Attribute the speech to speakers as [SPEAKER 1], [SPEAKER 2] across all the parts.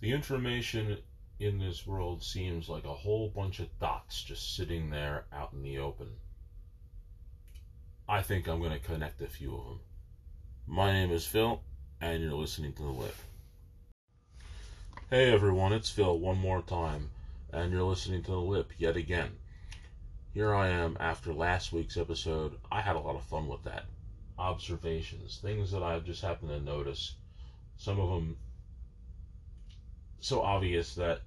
[SPEAKER 1] The information in this world seems like a whole bunch of dots just sitting there out in the open. I think I'm going to connect a few of them. My name is Phil, and you're listening to The Lip. Hey everyone, it's Phil one more time, and you're listening to The Lip yet again. Here I am after last week's episode. I had a lot of fun with that. Observations, things that I've just happened to notice. Some of them so obvious that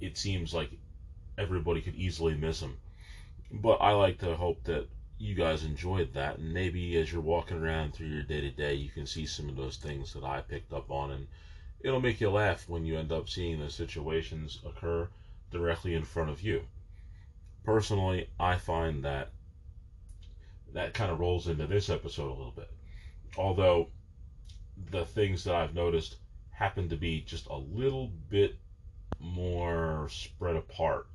[SPEAKER 1] it seems like everybody could easily miss him. But I like to hope that you guys enjoyed that, and maybe as you're walking around through your day to day, you can see some of those things that I picked up on, and it'll make you laugh when you end up seeing those situations occur directly in front of you. Personally, I find that that kind of rolls into this episode a little bit. Although the things that I've noticed happened to be just a little bit more spread apart.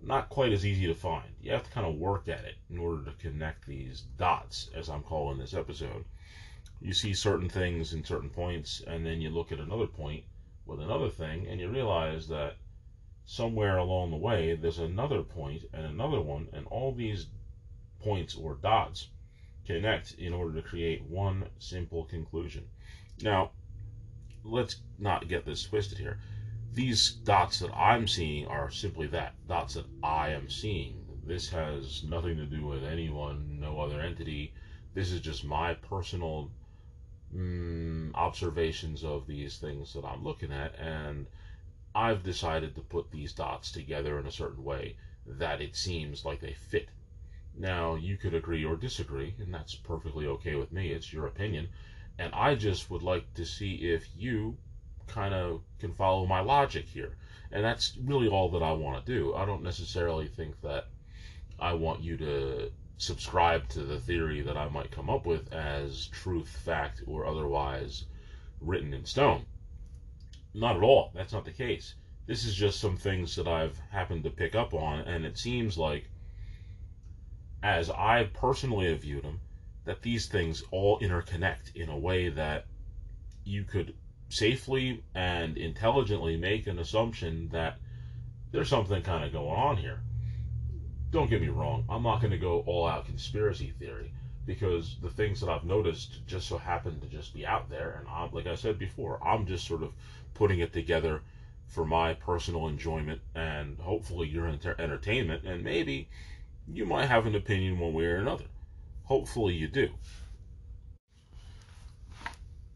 [SPEAKER 1] Not quite as easy to find. You have to kind of work at it in order to connect these dots, as I'm calling this episode. You see certain things in certain points, and then you look at another point with another thing, and you realize that somewhere along the way there's another point and another one, and all these points or dots connect in order to create one simple conclusion. Now, let's not get this twisted here. These dots that I'm seeing are simply that, dots that I am seeing. This has nothing to do with anyone, no other entity. This is just my personal mm, observations of these things that I'm looking at, and I've decided to put these dots together in a certain way that it seems like they fit. Now, you could agree or disagree, and that's perfectly okay with me. It's your opinion. And I just would like to see if you kind of can follow my logic here. And that's really all that I want to do. I don't necessarily think that I want you to subscribe to the theory that I might come up with as truth, fact, or otherwise written in stone. Not at all. That's not the case. This is just some things that I've happened to pick up on, and it seems like, as I personally have viewed them, that these things all interconnect in a way that you could safely and intelligently make an assumption that there's something kind of going on here. Don't get me wrong, I'm not going to go all out conspiracy theory because the things that I've noticed just so happen to just be out there. And I'm, like I said before, I'm just sort of putting it together for my personal enjoyment and hopefully your entertainment. And maybe you might have an opinion one way or another. Hopefully you do.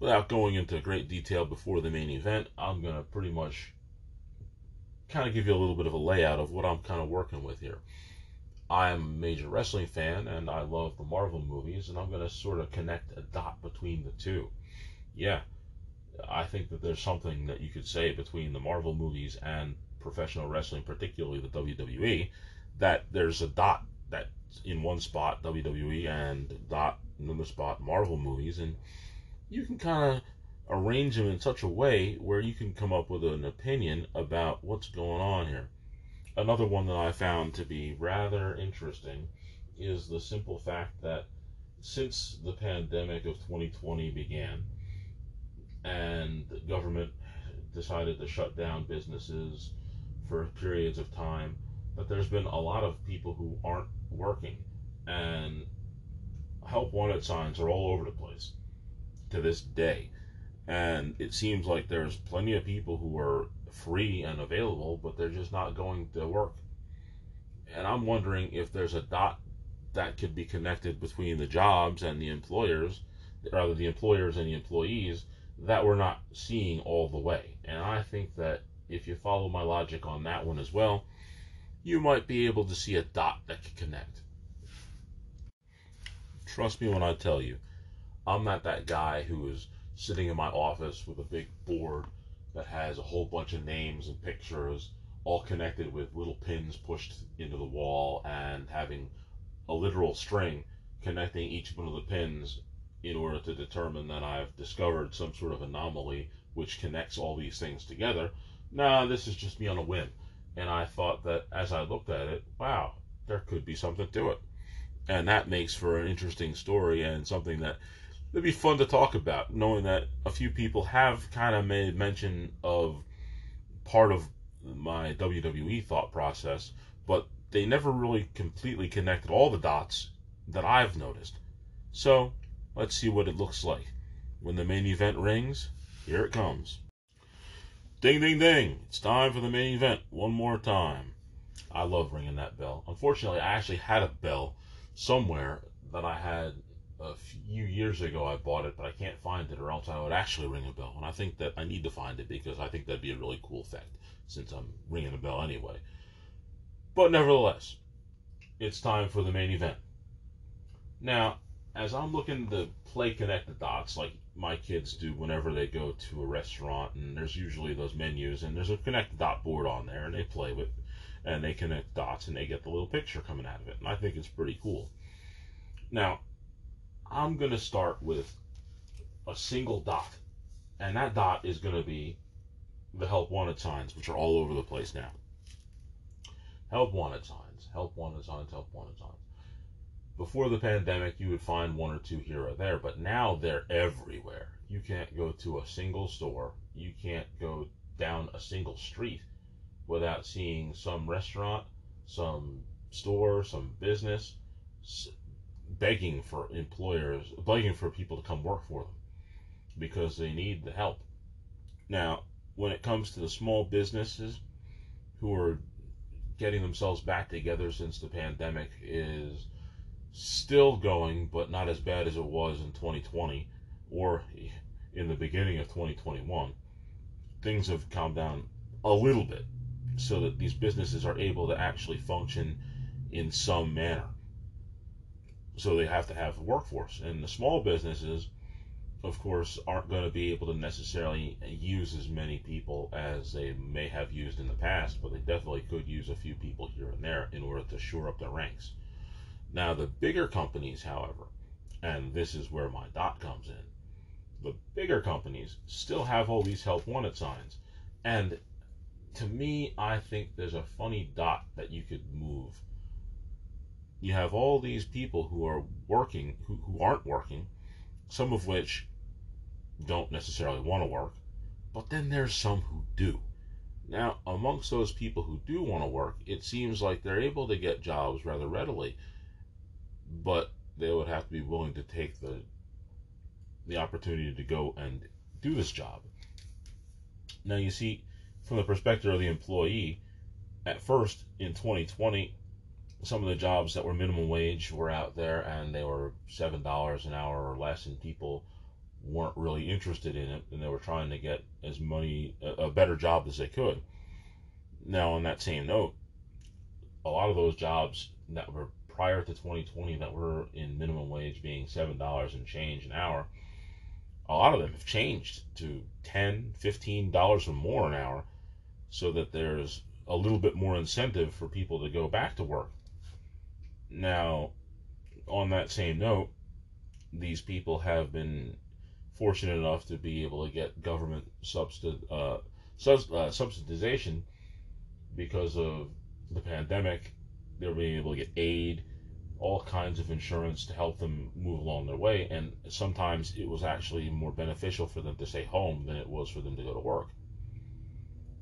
[SPEAKER 1] Without going into great detail before the main event, I'm going to pretty much kind of give you a little bit of a layout of what I'm kind of working with here. I am a major wrestling fan and I love the Marvel movies, and I'm going to sort of connect a dot between the two. Yeah, I think that there's something that you could say between the Marvel movies and professional wrestling, particularly the WWE, that there's a dot that in one spot WWE and dot another spot Marvel movies, and you can kind of arrange them in such a way where you can come up with an opinion about what's going on here. Another one that I found to be rather interesting is the simple fact that since the pandemic of 2020 began and the government decided to shut down businesses for periods of time, that there's been a lot of people who aren't working. And help wanted signs are all over the place to this day. And it seems like there's plenty of people who are free and available, but they're just not going to work. And I'm wondering if there's a dot that could be connected between the jobs and the employers, rather the employers and the employees, that we're not seeing all the way. And I think that if you follow my logic on that one as well, you might be able to see a dot that could connect. Trust me when I tell you, I'm not that guy who is sitting in my office with a big board that has a whole bunch of names and pictures all connected with little pins pushed into the wall and having a literal string connecting each one of the pins in order to determine that I've discovered some sort of anomaly which connects all these things together. Nah, this is just me on a whim. And I thought that as I looked at it, wow, there could be something to it. And that makes for an interesting story and something that it'd be fun to talk about, knowing that a few people have kind of made mention of part of my WWE thought process, but they never really completely connected all the dots that I've noticed. So let's see what it looks like. When the main event rings, here it comes. Ding, ding, ding. It's time for the main event one more time. I love ringing that bell. Unfortunately, I actually had a bell somewhere that I had a few years ago. I bought it, but I can't find it, or else I would actually ring a bell. And I think that I need to find it because I think that'd be a really cool effect since I'm ringing a bell anyway. But nevertheless, it's time for the main event. Now, as I'm looking to play connect the dots, like my kids do whenever they go to a restaurant, and there's usually those menus, and there's a connect dot board on there, and they play with, and they connect dots, and they get the little picture coming out of it, and I think it's pretty cool. Now, I'm gonna start with a single dot, and that dot is gonna be the help wanted signs, which are all over the place now. Help wanted signs, help wanted signs, help wanted signs before the pandemic, you would find one or two here or there, but now they're everywhere. You can't go to a single store, you can't go down a single street without seeing some restaurant, some store, some business begging for employers, begging for people to come work for them because they need the help. Now, when it comes to the small businesses who are getting themselves back together since the pandemic is still going, but not as bad as it was in 2020 or in the beginning of 2021. Things have calmed down a little bit so that these businesses are able to actually function in some manner. So they have to have a workforce. And the small businesses, of course, aren't going to be able to necessarily use as many people as they may have used in the past, but they definitely could use a few people here and there in order to shore up their ranks. Now, the bigger companies, however, and this is where my dot comes in, the bigger companies still have all these help wanted signs. And to me, I think there's a funny dot that you could move. You have all these people who are working, who, who aren't working, some of which don't necessarily want to work, but then there's some who do. Now, amongst those people who do want to work, it seems like they're able to get jobs rather readily but they would have to be willing to take the the opportunity to go and do this job. Now you see, from the perspective of the employee, at first in 2020, some of the jobs that were minimum wage were out there and they were seven dollars an hour or less, and people weren't really interested in it, and they were trying to get as money a better job as they could. Now, on that same note, a lot of those jobs that were prior to 2020 that were in minimum wage being seven dollars and change an hour, a lot of them have changed to 10 $15 or more an hour so that there's a little bit more incentive for people to go back to work. Now, on that same note, these people have been fortunate enough to be able to get government subsidi- uh, uh, subsidization because of the pandemic they were being able to get aid, all kinds of insurance to help them move along their way. And sometimes it was actually more beneficial for them to stay home than it was for them to go to work.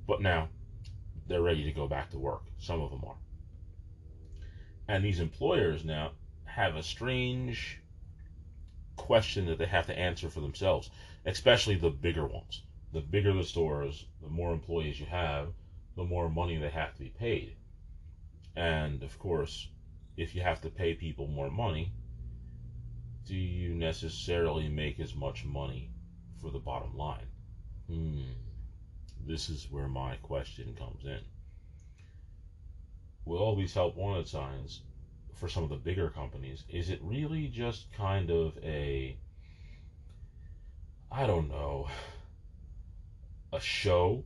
[SPEAKER 1] But now they're ready to go back to work. Some of them are. And these employers now have a strange question that they have to answer for themselves, especially the bigger ones. The bigger the stores, the more employees you have, the more money they have to be paid. And of course, if you have to pay people more money, do you necessarily make as much money for the bottom line? Hmm. This is where my question comes in. Will all these help wanted signs for some of the bigger companies, is it really just kind of a, I don't know, a show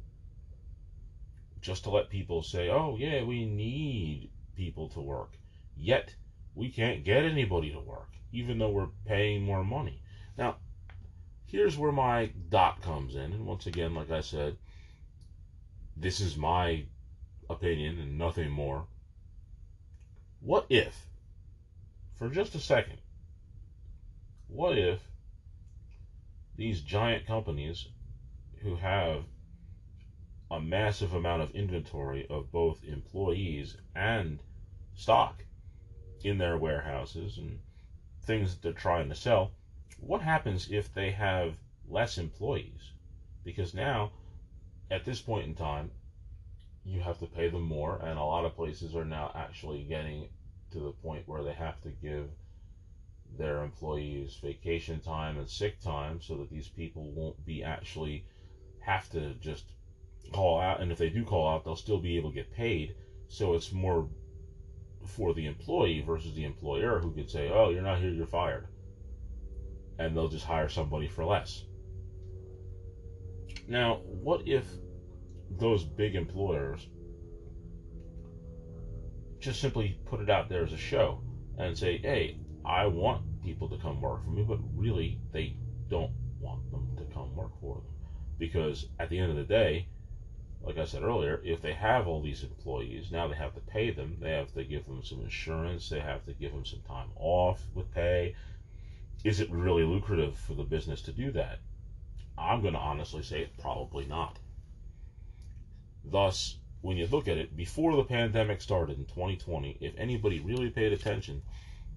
[SPEAKER 1] just to let people say, oh, yeah, we need people to work. Yet, we can't get anybody to work, even though we're paying more money. Now, here's where my dot comes in. And once again, like I said, this is my opinion and nothing more. What if, for just a second, what if these giant companies who have a massive amount of inventory of both employees and stock in their warehouses and things that they're trying to sell. What happens if they have less employees? Because now, at this point in time, you have to pay them more, and a lot of places are now actually getting to the point where they have to give their employees vacation time and sick time so that these people won't be actually have to just call out, and if they do call out, they'll still be able to get paid. So it's more for the employee versus the employer who could say, "Oh, you're not here, you're fired," and they'll just hire somebody for less. Now, what if those big employers just simply put it out there as a show and say, "Hey, I want people to come work for me," but really they don't want them to come work for them because at the end of the day, like I said earlier, if they have all these employees, now they have to pay them. They have to give them some insurance. They have to give them some time off with pay. Is it really lucrative for the business to do that? I'm going to honestly say probably not. Thus, when you look at it, before the pandemic started in 2020, if anybody really paid attention,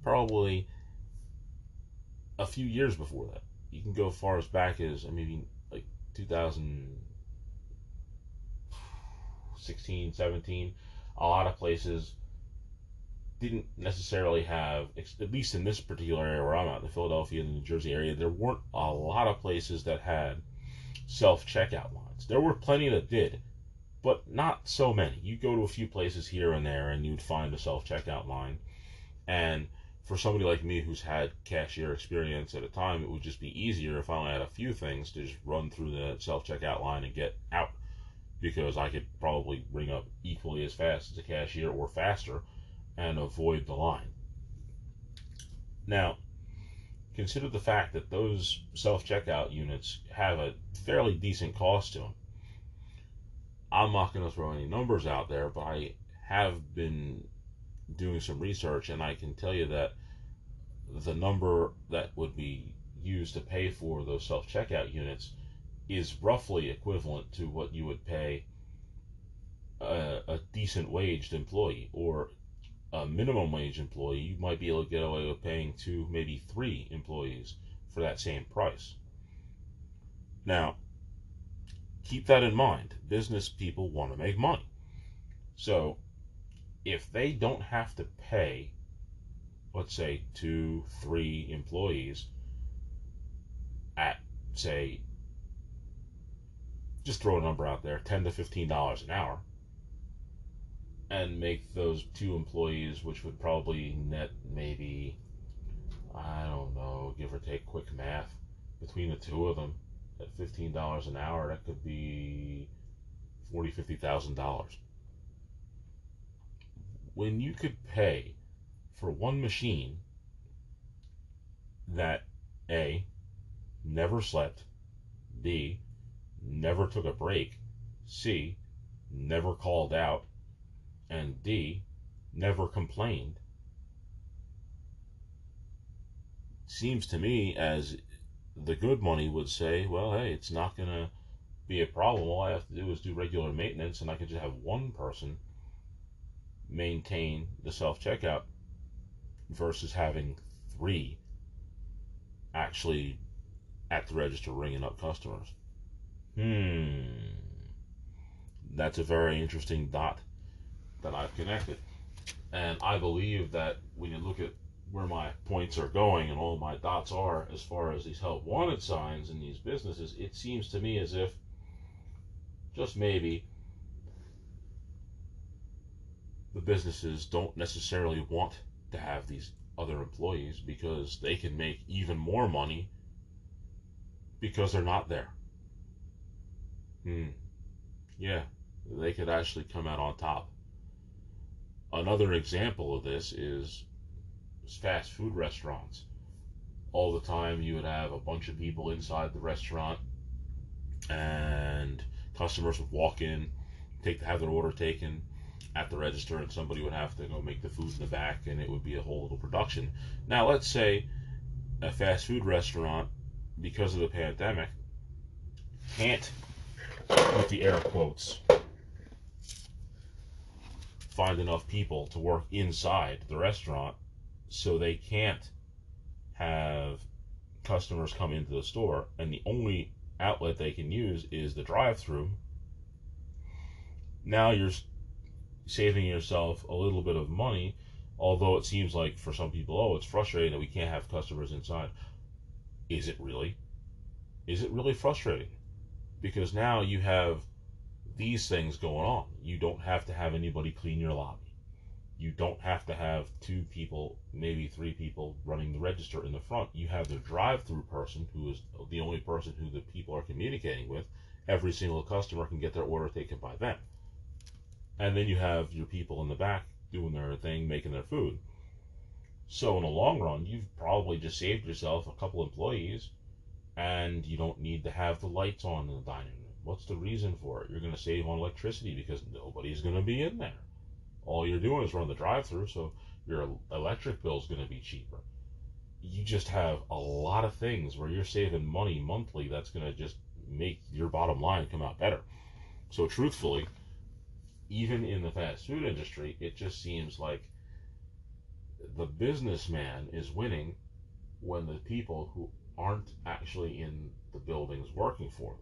[SPEAKER 1] probably a few years before that. You can go far as back as, maybe like 2000. 16, 17, a lot of places didn't necessarily have, at least in this particular area where I'm at, the Philadelphia and the New Jersey area, there weren't a lot of places that had self checkout lines. There were plenty that did, but not so many. You go to a few places here and there and you'd find a self checkout line. And for somebody like me who's had cashier experience at a time, it would just be easier if I only had a few things to just run through the self checkout line and get out because I could probably ring up equally as fast as a cashier or faster and avoid the line. Now, consider the fact that those self checkout units have a fairly decent cost to them. I'm not going to throw any numbers out there, but I have been doing some research and I can tell you that the number that would be used to pay for those self checkout units is roughly equivalent to what you would pay a, a decent waged employee or a minimum wage employee, you might be able to get away with paying two, maybe three employees for that same price. Now, keep that in mind. Business people want to make money. So, if they don't have to pay, let's say, two, three employees at, say, just throw a number out there, ten to fifteen dollars an hour, and make those two employees, which would probably net maybe, I don't know, give or take quick math, between the two of them, at fifteen dollars an hour, that could be forty, fifty thousand dollars. When you could pay for one machine that A never slept, B never took a break, C, never called out, and D, never complained, seems to me as the good money would say, well, hey, it's not going to be a problem. All I have to do is do regular maintenance, and I could just have one person maintain the self checkout versus having three actually at the register ringing up customers. Hmm. That's a very interesting dot that I've connected. And I believe that when you look at where my points are going and all my dots are as far as these help wanted signs in these businesses, it seems to me as if just maybe the businesses don't necessarily want to have these other employees because they can make even more money because they're not there. Hmm. Yeah, they could actually come out on top. Another example of this is fast food restaurants. All the time, you would have a bunch of people inside the restaurant, and customers would walk in, take have their order taken at the register, and somebody would have to go make the food in the back, and it would be a whole little production. Now, let's say a fast food restaurant, because of the pandemic, can't with the air quotes, find enough people to work inside the restaurant so they can't have customers come into the store and the only outlet they can use is the drive through now you're saving yourself a little bit of money although it seems like for some people oh it's frustrating that we can't have customers inside is it really is it really frustrating because now you have these things going on. You don't have to have anybody clean your lobby. You don't have to have two people, maybe three people running the register in the front. You have the drive through person who is the only person who the people are communicating with. Every single customer can get their order taken by them. And then you have your people in the back doing their thing, making their food. So in the long run, you've probably just saved yourself a couple employees and you don't need to have the lights on in the dining room. What's the reason for it? You're going to save on electricity because nobody's going to be in there. All you're doing is run the drive-through, so your electric bill is going to be cheaper. You just have a lot of things where you're saving money monthly that's going to just make your bottom line come out better. So truthfully, even in the fast food industry, it just seems like the businessman is winning when the people who aren't actually in the buildings working for them.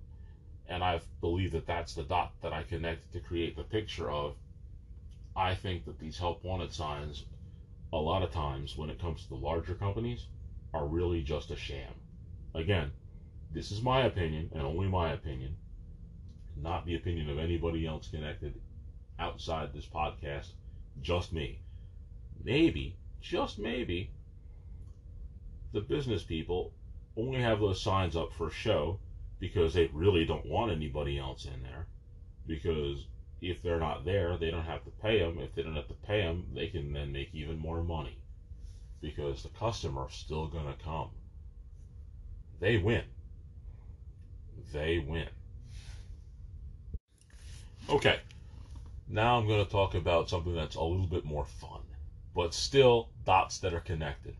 [SPEAKER 1] And I believe that that's the dot that I connected to create the picture of. I think that these help wanted signs, a lot of times when it comes to the larger companies, are really just a sham. Again, this is my opinion and only my opinion, not the opinion of anybody else connected outside this podcast, just me. Maybe, just maybe, the business people only have those signs up for show because they really don't want anybody else in there because if they're not there, they don't have to pay them. If they don't have to pay them, they can then make even more money because the customer's still going to come. They win. They win. Okay, now I'm going to talk about something that's a little bit more fun, but still dots that are connected.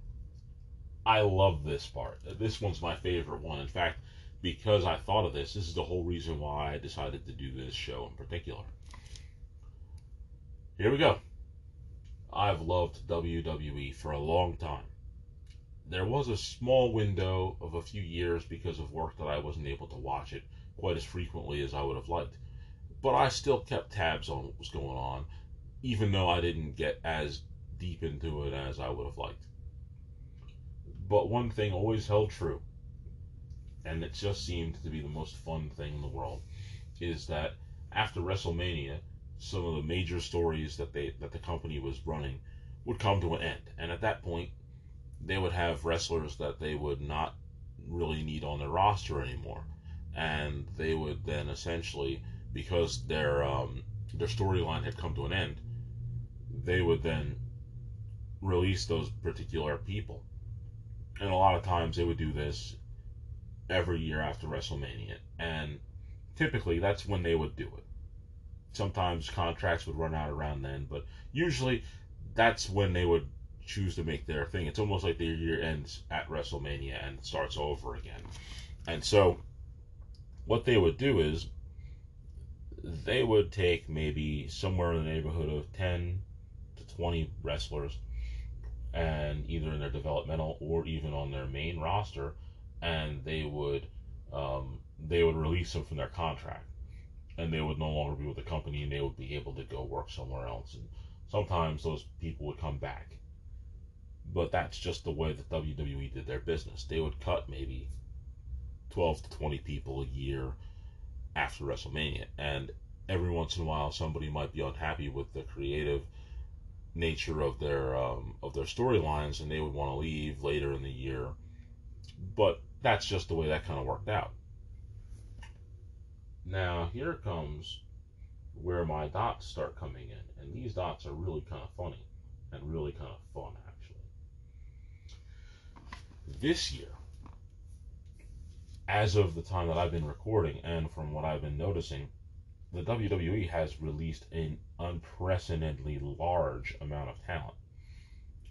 [SPEAKER 1] I love this part. This one's my favorite one. In fact, because I thought of this, this is the whole reason why I decided to do this show in particular. Here we go. I've loved WWE for a long time. There was a small window of a few years because of work that I wasn't able to watch it quite as frequently as I would have liked. But I still kept tabs on what was going on, even though I didn't get as deep into it as I would have liked but one thing always held true, and it just seemed to be the most fun thing in the world, is that after WrestleMania, some of the major stories that they that the company was running would come to an end, and at that point, they would have wrestlers that they would not really need on their roster anymore, and they would then essentially because their um, their storyline had come to an end, they would then release those particular people and a lot of times they would do this every year after WrestleMania, and typically that's when they would do it. Sometimes contracts would run out around then, but usually that's when they would choose to make their thing. It's almost like their year ends at WrestleMania and starts over again. And so, what they would do is they would take maybe somewhere in the neighborhood of 10 to 20 wrestlers and either in their developmental or even on their main roster, and they would um, they would release them from their contract, and they would no longer be with the company, and they would be able to go work somewhere else. And sometimes those people would come back, but that's just the way that WWE did their business. They would cut maybe twelve to twenty people a year after WrestleMania, and every once in a while somebody might be unhappy with the creative nature of their um, of their storylines, and they would want to leave later in the year. But that's just the way that kind of worked out. Now here comes where my dots start coming in, and these dots are really kind of funny and really kind of fun actually. This year, as of the time that I've been recording, and from what I've been noticing the WWE has released an unprecedentedly large amount of talent.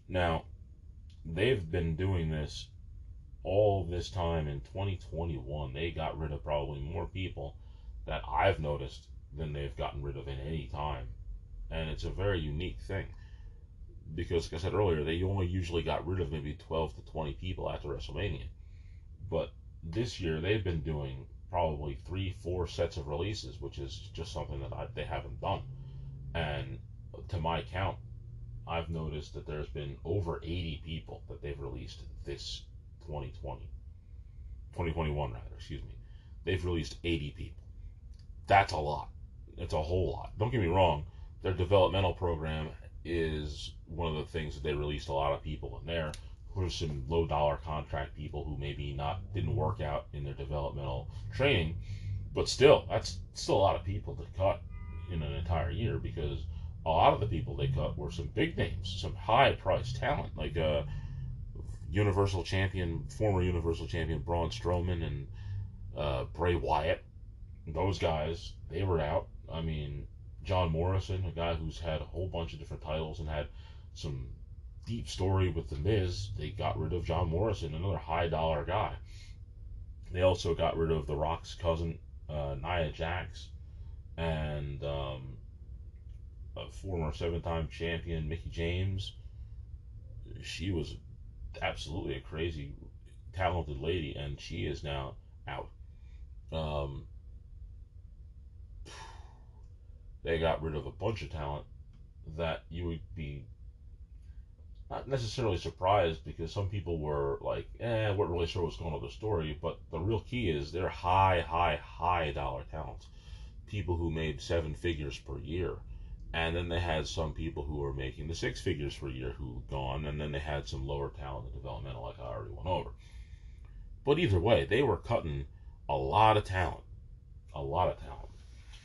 [SPEAKER 1] Now, they've been doing this all this time in 2021. They got rid of probably more people that I've noticed than they've gotten rid of in any time. And it's a very unique thing. Because, like I said earlier, they only usually got rid of maybe 12 to 20 people after WrestleMania. But this year, they've been doing probably three, four sets of releases, which is just something that I, they haven't done. And to my count, I've noticed that there's been over 80 people that they've released this 2020, 2021 rather, excuse me. They've released 80 people. That's a lot. It's a whole lot. Don't get me wrong. Their developmental program is one of the things that they released a lot of people in there who are some low dollar contract people who maybe not didn't work out in their developmental training, but still, that's still a lot of people to cut in an entire year because a lot of the people they cut were some big names, some high priced talent like a uh, Universal Champion, former Universal Champion Braun Strowman and uh, Bray Wyatt. Those guys, they were out. I mean, John Morrison, a guy who's had a whole bunch of different titles and had some deep story with The Miz, they got rid of John Morrison, another high dollar guy. They also got rid of The Rock's cousin, uh, Nia Jax, and um, a former seven time champion, Mickie James. She was absolutely a crazy, talented lady, and she is now out. Um, they got rid of a bunch of talent that you would be not necessarily surprised because some people were like, eh, weren't really sure what's going on with the story. But the real key is they're high, high, high dollar talents. People who made seven figures per year. And then they had some people who were making the six figures per year who gone. And then they had some lower talent and developmental, like I already went over. But either way, they were cutting a lot of talent. A lot of talent.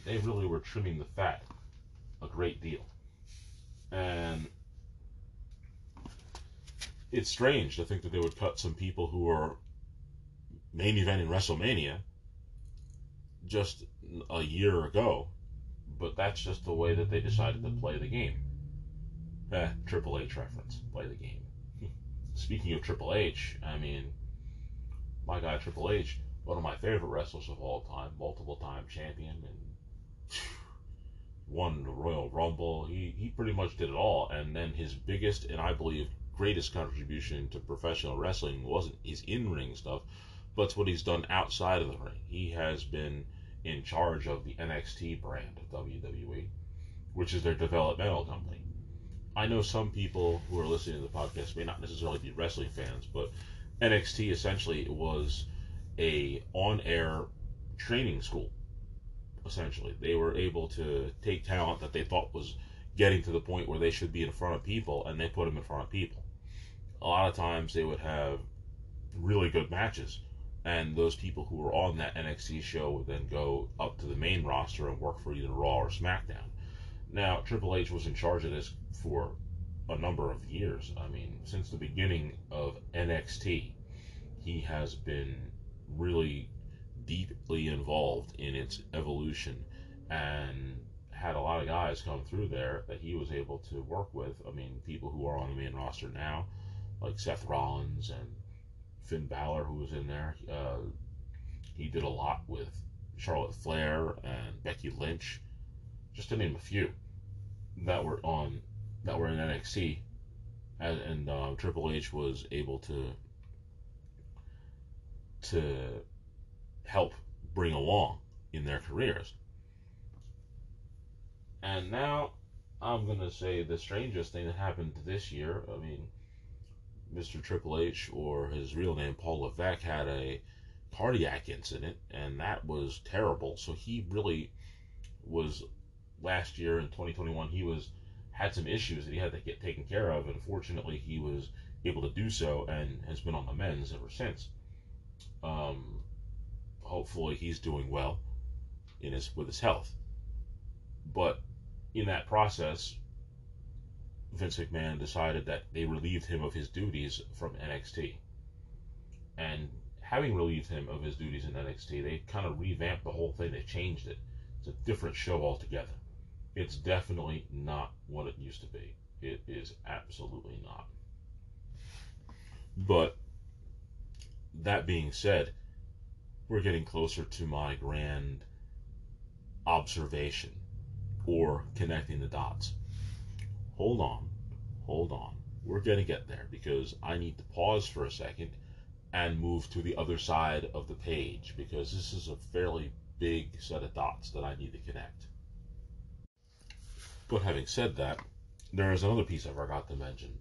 [SPEAKER 1] They really were trimming the fat a great deal. And it's strange to think that they would cut some people who are main event in WrestleMania just a year ago, but that's just the way that they decided to play the game. Eh, Triple H reference, play the game. Speaking of Triple H, I mean, my guy Triple H, one of my favorite wrestlers of all time, multiple time champion, and won the Royal Rumble. He, he pretty much did it all. And then his biggest and I believe greatest contribution to professional wrestling wasn't his in ring stuff, but what he's done outside of the ring. He has been in charge of the NXT brand of WWE, which is their developmental company. I know some people who are listening to the podcast may not necessarily be wrestling fans, but NXT essentially was a on-air training school. Essentially, they were able to take talent that they thought was getting to the point where they should be in front of people, and they put them in front of people a lot of times they would have really good matches, and those people who were on that NXT show would then go up to the main roster and work for either Raw or SmackDown. Now, Triple H was in charge of this for a number of years. I mean, since the beginning of NXT, he has been really deeply involved in its evolution and had a lot of guys come through there that he was able to work with. I mean, people who are on the main roster now, like Seth Rollins and Finn Balor, who was in there. Uh, he did a lot with Charlotte Flair and Becky Lynch, just to name a few that were on that were in NXT, and, and uh, Triple H was able to to help bring along in their careers. And now I'm gonna say the strangest thing that happened this year. I mean, Mr. Triple H or his real name Paul Levesque had a cardiac incident, and that was terrible. So he really was last year in 2021. He was had some issues that he had to get taken care of, and fortunately he was able to do so and has been on the mends ever since. Um, hopefully he's doing well in his with his health. But in that process, Vince McMahon decided that they relieved him of his duties from NXT. And having relieved him of his duties in NXT, they kind of revamped the whole thing. They changed it. It's a different show altogether. It's definitely not what it used to be. It is absolutely not. But that being said, we're getting closer to my grand observation or connecting the dots hold on, hold on. We're going to get there because I need to pause for a second and move to the other side of the page because this is a fairly big set of dots that I need to connect. But having said that, there is another piece I forgot to mention.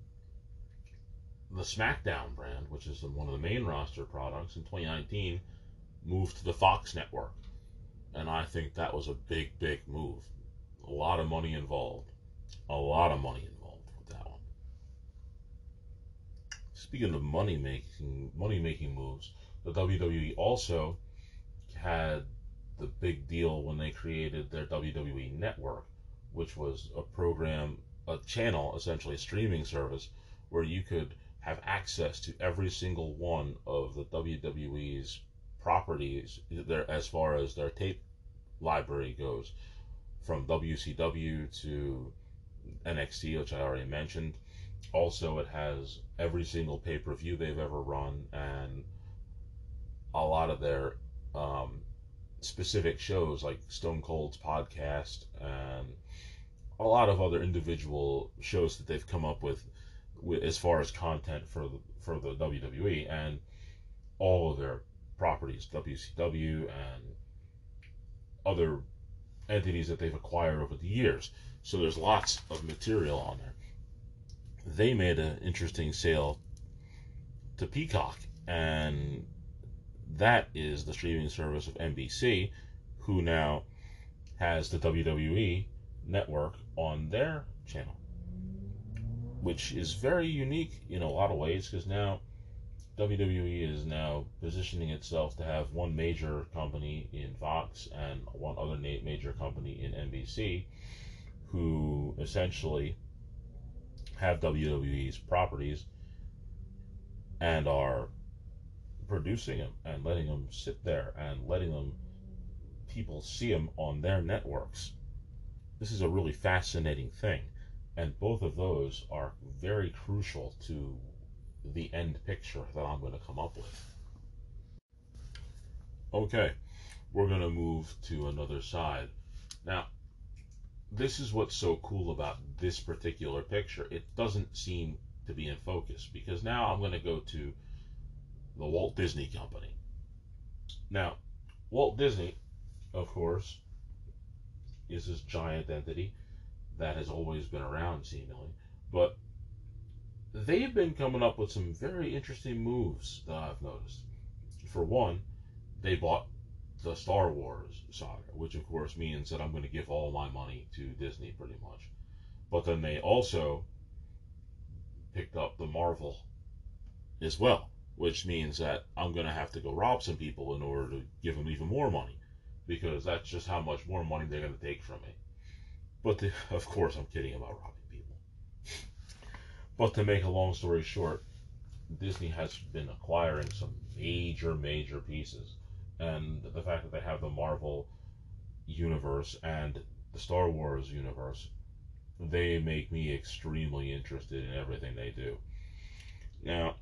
[SPEAKER 1] The SmackDown brand, which is one of the main roster products in 2019, moved to the Fox network. And I think that was a big, big move. A lot of money involved a lot of money involved with that one. Speaking of money making money making moves, the WWE also had the big deal when they created their WWE network, which was a program, a channel, essentially a streaming service, where you could have access to every single one of the WWE's properties there as far as their tape library goes, from WCW to NXT, which I already mentioned. Also, it has every single pay per view they've ever run and a lot of their um, specific shows, like Stone Cold's podcast and a lot of other individual shows that they've come up with, with as far as content for the, for the WWE and all of their properties, WCW and other entities that they've acquired over the years. So there's lots of material on there. They made an interesting sale to Peacock, and that is the streaming service of NBC, who now has the WWE network on their channel, which is very unique in a lot of ways because now WWE is now positioning itself to have one major company in Fox and one other major company in NBC, who essentially have WWE's properties and are producing them and letting them sit there and letting them people see them on their networks. This is a really fascinating thing, and both of those are very crucial to the end picture that I'm going to come up with. Okay, we're going to move to another side. Now, this is what's so cool about this particular picture. It doesn't seem to be in focus because now I'm going to go to the Walt Disney Company. Now, Walt Disney, of course, is this giant entity that has always been around, seemingly, but they've been coming up with some very interesting moves that I've noticed. For one, they bought the Star Wars saga, which of course means that I'm going to give all my money to Disney pretty much. But then they also picked up the Marvel as well, which means that I'm going to have to go rob some people in order to give them even more money because that's just how much more money they're going to take from me. But the, of course, I'm kidding about robbing people. but to make a long story short, Disney has been acquiring some major, major pieces and the fact that they have the Marvel universe and the Star Wars universe, they make me extremely interested in everything they do. Now,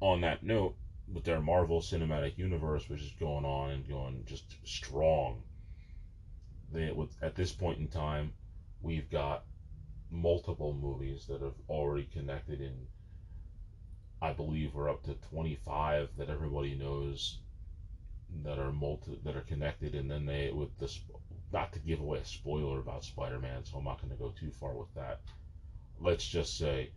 [SPEAKER 1] on that note, with their Marvel Cinematic Universe, which is going on and going just strong, they, with, at this point in time, we've got multiple movies that have already connected in. I believe we're up to 25 that everybody knows that are multi that are connected, and then they with this not to give away a spoiler about Spider-Man, so I'm not going to go too far with that. Let's just say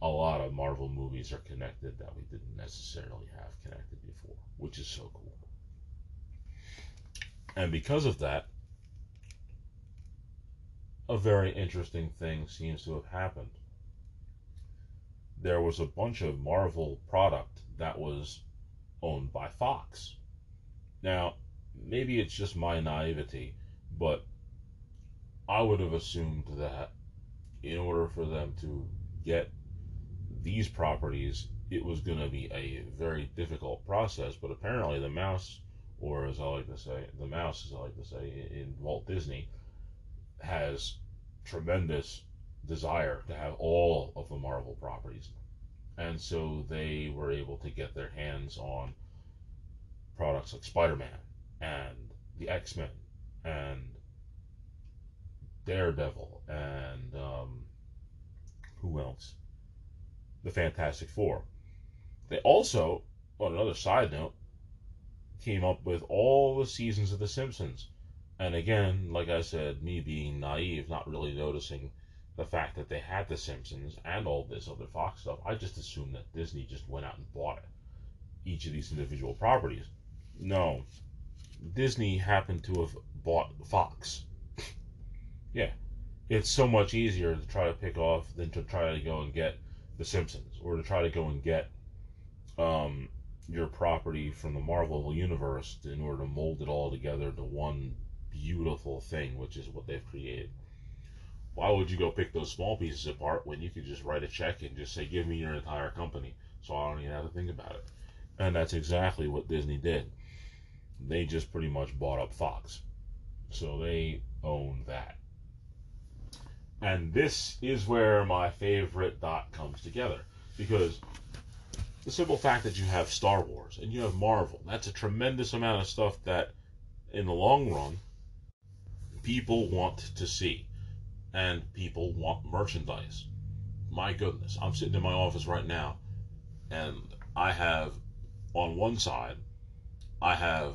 [SPEAKER 1] a lot of Marvel movies are connected that we didn't necessarily have connected before, which is so cool. And because of that, a very interesting thing seems to have happened. There was a bunch of Marvel product that was owned by Fox. Now, maybe it's just my naivety, but I would have assumed that in order for them to get these properties, it was going to be a very difficult process. But apparently, the mouse, or as I like to say, the mouse, as I like to say, in Walt Disney, has tremendous desire to have all of the Marvel properties. And so they were able to get their hands on products like Spider Man and the X Men and Daredevil and um, who else? The Fantastic Four. They also, on another side note, came up with all the seasons of The Simpsons. And again, like I said, me being naive, not really noticing the fact that they had The Simpsons and all this other Fox stuff, I just assumed that Disney just went out and bought it, each of these individual properties. No. Disney happened to have bought Fox. yeah. It's so much easier to try to pick off than to try to go and get The Simpsons or to try to go and get um, your property from the Marvel Universe in order to mold it all together into one beautiful thing, which is what they've created. Why would you go pick those small pieces apart when you could just write a check and just say, give me your entire company so I don't even have to think about it? And that's exactly what Disney did they just pretty much bought up Fox. So they own that. And this is where my favorite dot comes together. Because the simple fact that you have Star Wars and you have Marvel, that's a tremendous amount of stuff that, in the long run, people want to see. And people want merchandise. My goodness, I'm sitting in my office right now and I have, on one side, I have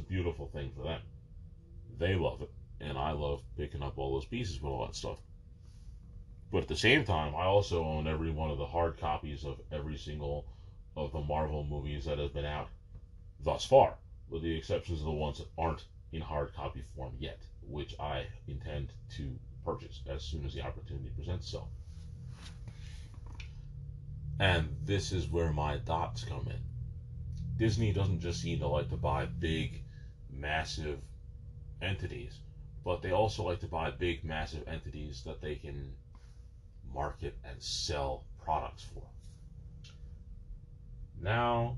[SPEAKER 1] a beautiful thing for them. They love it, and I love picking up all those pieces with all that stuff. But at the same time, I also own every one of the hard copies of every single of the Marvel movies that has been out thus far, with the exceptions of the ones that aren't in hard copy form yet, which I intend to purchase as soon as the opportunity presents itself. And this is where my dots come in. Disney doesn't just seem to like to buy big massive entities, but they also like to buy big, massive entities that they can market and sell products for. Now,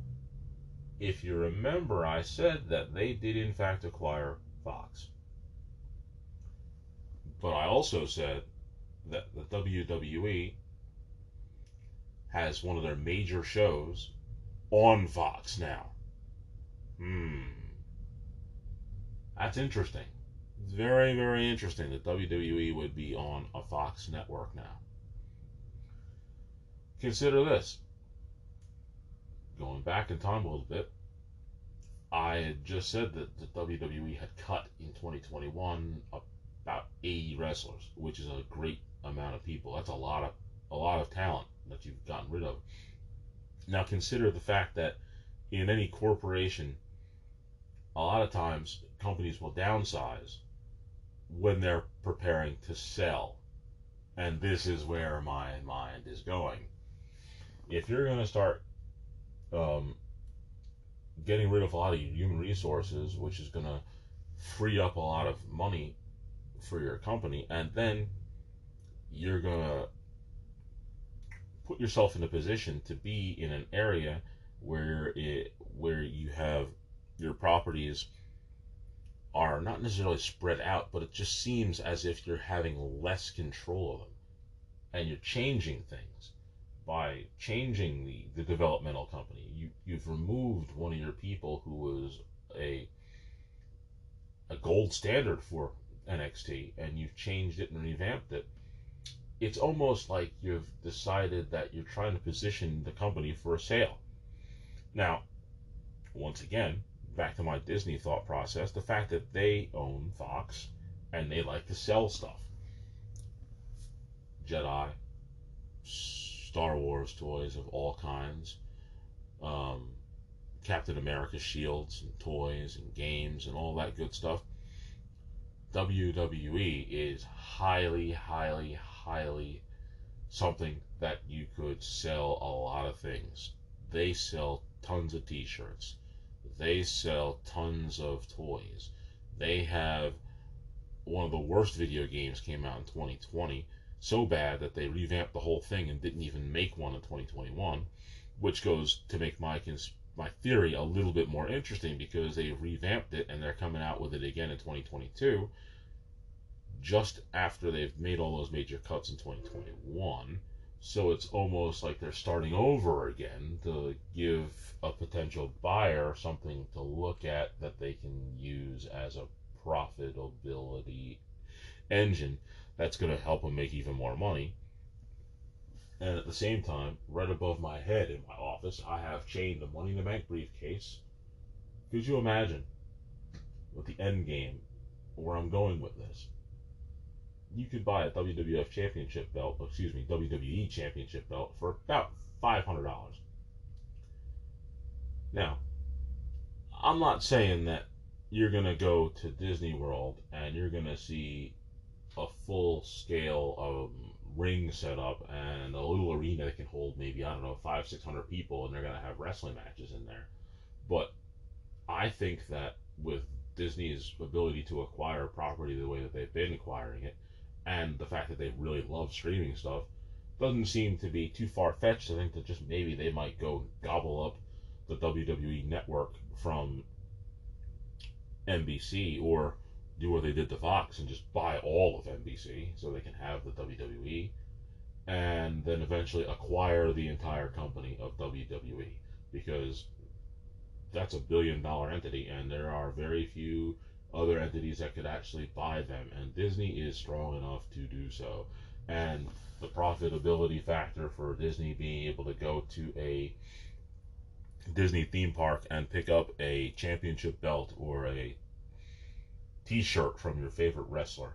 [SPEAKER 1] if you remember, I said that they did in fact acquire Fox. But I also said that the WWE has one of their major shows on Fox now. Hmm. That's interesting. It's very, very interesting that WWE would be on a Fox network now. Consider this. Going back in time a little bit, I had just said that the WWE had cut in 2021 about 80 wrestlers, which is a great amount of people. That's a lot of a lot of talent that you've gotten rid of. Now consider the fact that in any corporation a lot of times companies will downsize when they're preparing to sell. And this is where my mind is going. If you're going to start um, getting rid of a lot of human resources, which is going to free up a lot of money for your company, and then you're going to put yourself in a position to be in an area where it where you have your properties are not necessarily spread out, but it just seems as if you're having less control of them and you're changing things by changing the, the developmental company. You, you've removed one of your people who was a, a gold standard for NXT and you've changed it and revamped it. It's almost like you've decided that you're trying to position the company for a sale. Now, once again, back to my Disney thought process, the fact that they own Fox and they like to sell stuff. Jedi, Star Wars toys of all kinds, um, Captain America shields and toys and games and all that good stuff. WWE is highly, highly, highly something that you could sell a lot of things. They sell tons of t shirts they sell tons of toys. They have one of the worst video games came out in 2020, so bad that they revamped the whole thing and didn't even make one in 2021, which goes to make my cons- my theory a little bit more interesting because they revamped it and they're coming out with it again in 2022 just after they've made all those major cuts in 2021 so it's almost like they're starting over again to give a potential buyer something to look at that they can use as a profitability engine that's going to help them make even more money. And at the same time, right above my head in my office, I have chained the Money in the Bank briefcase. Could you imagine what the end game, where I'm going with this? you could buy a WWF Championship belt, excuse me, WWE Championship belt for about five hundred dollars. Now, I'm not saying that you're gonna go to Disney World and you're gonna see a full scale um, ring set up and a little arena that can hold maybe I don't know five six hundred people, and they're gonna have wrestling matches in there. But I think that with Disney's ability to acquire property the way that they've been acquiring it, and the fact that they really love streaming stuff doesn't seem to be too far fetched to think that just maybe they might go gobble up the WWE network from NBC or do what they did to Fox and just buy all of NBC so they can have the WWE and then eventually acquire the entire company of WWE because that's a billion dollar entity and there are very few other entities that could actually buy them, and Disney is strong enough to do so. And the profitability factor for Disney being able to go to a Disney theme park and pick up a championship belt or a t shirt from your favorite wrestler,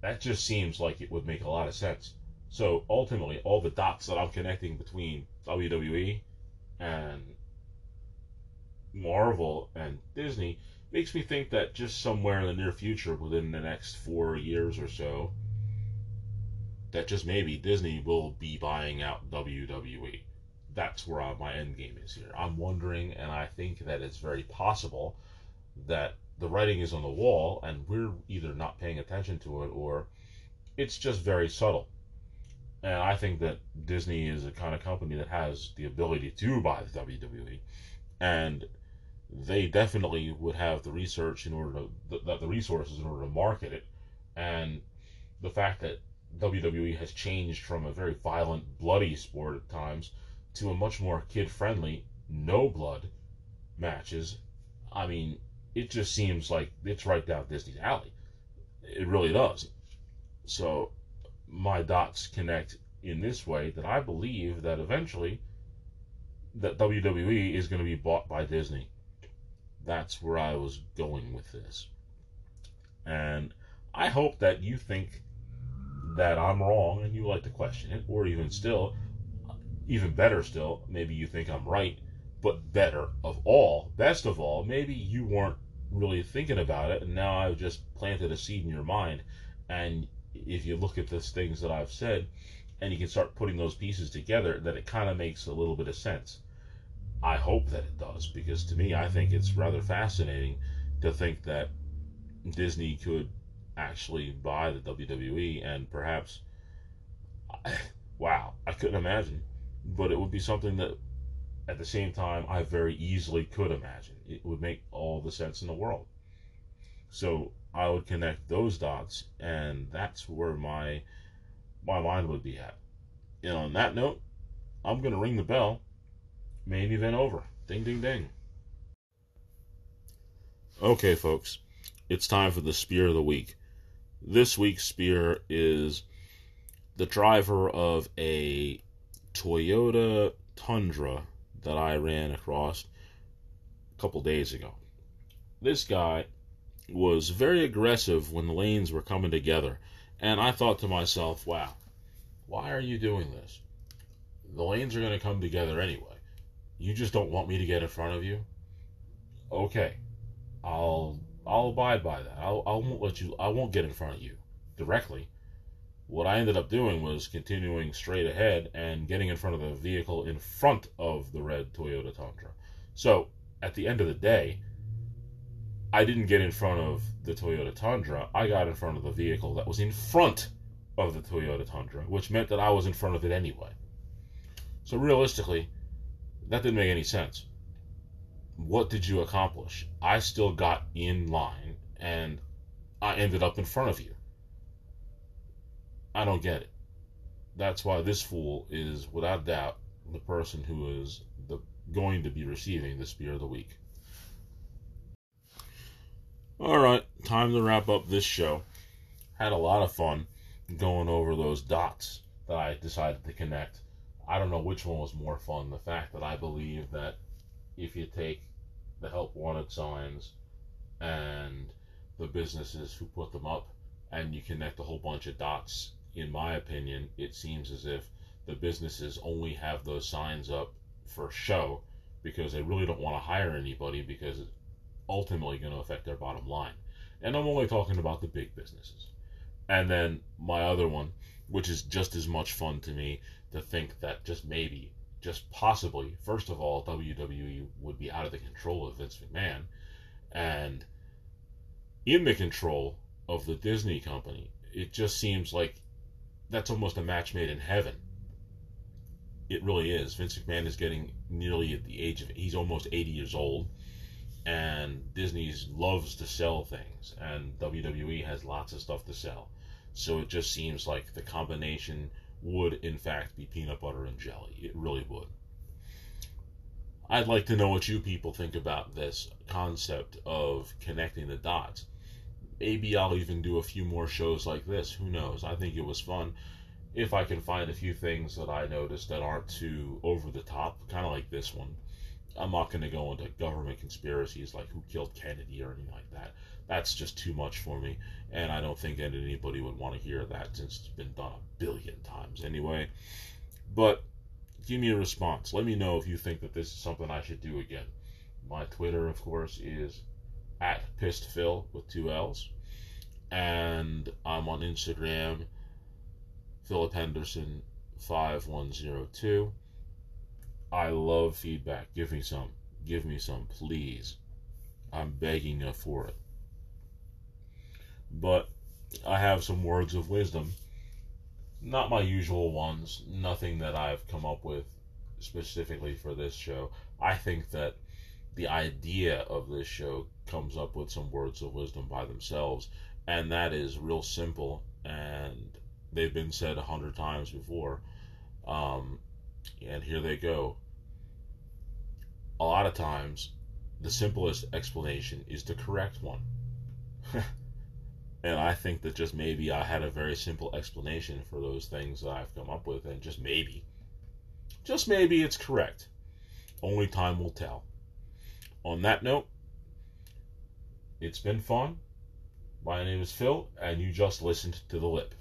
[SPEAKER 1] that just seems like it would make a lot of sense. So ultimately, all the dots that I'm connecting between WWE and Marvel and Disney makes me think that just somewhere in the near future, within the next four years or so, that just maybe Disney will be buying out WWE. That's where my end game is here. I'm wondering, and I think that it's very possible that the writing is on the wall, and we're either not paying attention to it or it's just very subtle. And I think that Disney is a kind of company that has the ability to buy the WWE. And they definitely would have the research in order to the, the resources in order to market it, and the fact that WWE has changed from a very violent, bloody sport at times to a much more kid-friendly, no blood matches. I mean, it just seems like it's right down Disney's alley. It really does. So my dots connect in this way that I believe that eventually that WWE is going to be bought by Disney. That's where I was going with this. And I hope that you think that I'm wrong and you like to question it, or even still, even better still, maybe you think I'm right, but better of all, best of all, maybe you weren't really thinking about it, and now I've just planted a seed in your mind. And if you look at those things that I've said, and you can start putting those pieces together, that it kind of makes a little bit of sense. I hope that it does because to me, I think it's rather fascinating to think that Disney could actually buy the WWE and perhaps. Wow, I couldn't imagine, but it would be something that at the same time I very easily could imagine. It would make all the sense in the world. So I would connect those dots, and that's where my my mind would be at. And on that note, I'm gonna ring the bell Main event over. Ding, ding, ding. Okay, folks, it's time for the spear of the week. This week's spear is the driver of a Toyota Tundra that I ran across a couple days ago. This guy was very aggressive when the lanes were coming together, and I thought to myself, wow, why are you doing this? The lanes are going to come together anyway you just don't want me to get in front of you okay i'll i'll abide by that I'll, i won't let you i won't get in front of you directly what i ended up doing was continuing straight ahead and getting in front of the vehicle in front of the red toyota tundra so at the end of the day i didn't get in front of the toyota tundra i got in front of the vehicle that was in front of the toyota tundra which meant that i was in front of it anyway so realistically that didn't make any sense. What did you accomplish? I still got in line and I ended up in front of you. I don't get it. That's why this fool is, without doubt, the person who is the, going to be receiving the Spear of the Week. All right, time to wrap up this show. Had a lot of fun going over those dots that I decided to connect I don't know which one was more fun. The fact that I believe that if you take the help wanted signs and the businesses who put them up and you connect a whole bunch of dots, in my opinion, it seems as if the businesses only have those signs up for show because they really don't want to hire anybody because it's ultimately going to affect their bottom line. And I'm only talking about the big businesses. And then my other one which is just as much fun to me to think that just maybe, just possibly, first of all, WWE would be out of the control of Vince McMahon and in the control of the Disney company. It just seems like that's almost a match made in heaven. It really is. Vince McMahon is getting nearly at the age of he's almost 80 years old and Disney loves to sell things and WWE has lots of stuff to sell so it just seems like the combination would, in fact, be peanut butter and jelly. It really would. I'd like to know what you people think about this concept of connecting the dots. Maybe I'll even do a few more shows like this. Who knows? I think it was fun. If I can find a few things that I noticed that aren't too over the top, kind of like this one. I'm not going to go into government conspiracies like who killed Kennedy or anything like that. That's just too much for me, and I don't think that anybody would want to hear that since it's been done a billion times anyway. But give me a response. Let me know if you think that this is something I should do again. My Twitter, of course, is at pissedphil with two L's, and I'm on Instagram, Philip Henderson five one zero two. I love feedback. Give me some. Give me some, please. I'm begging you for it. But I have some words of wisdom. Not my usual ones, nothing that I've come up with specifically for this show. I think that the idea of this show comes up with some words of wisdom by themselves, and that is real simple, and they've been said a hundred times before. Um, and here they go. A lot of times, the simplest explanation is the correct one. and I think that just maybe I had a very simple explanation for those things that I've come up with, and just maybe, just maybe it's correct. Only time will tell. On that note, it's been fun. My name is Phil, and you just listened to The Lip.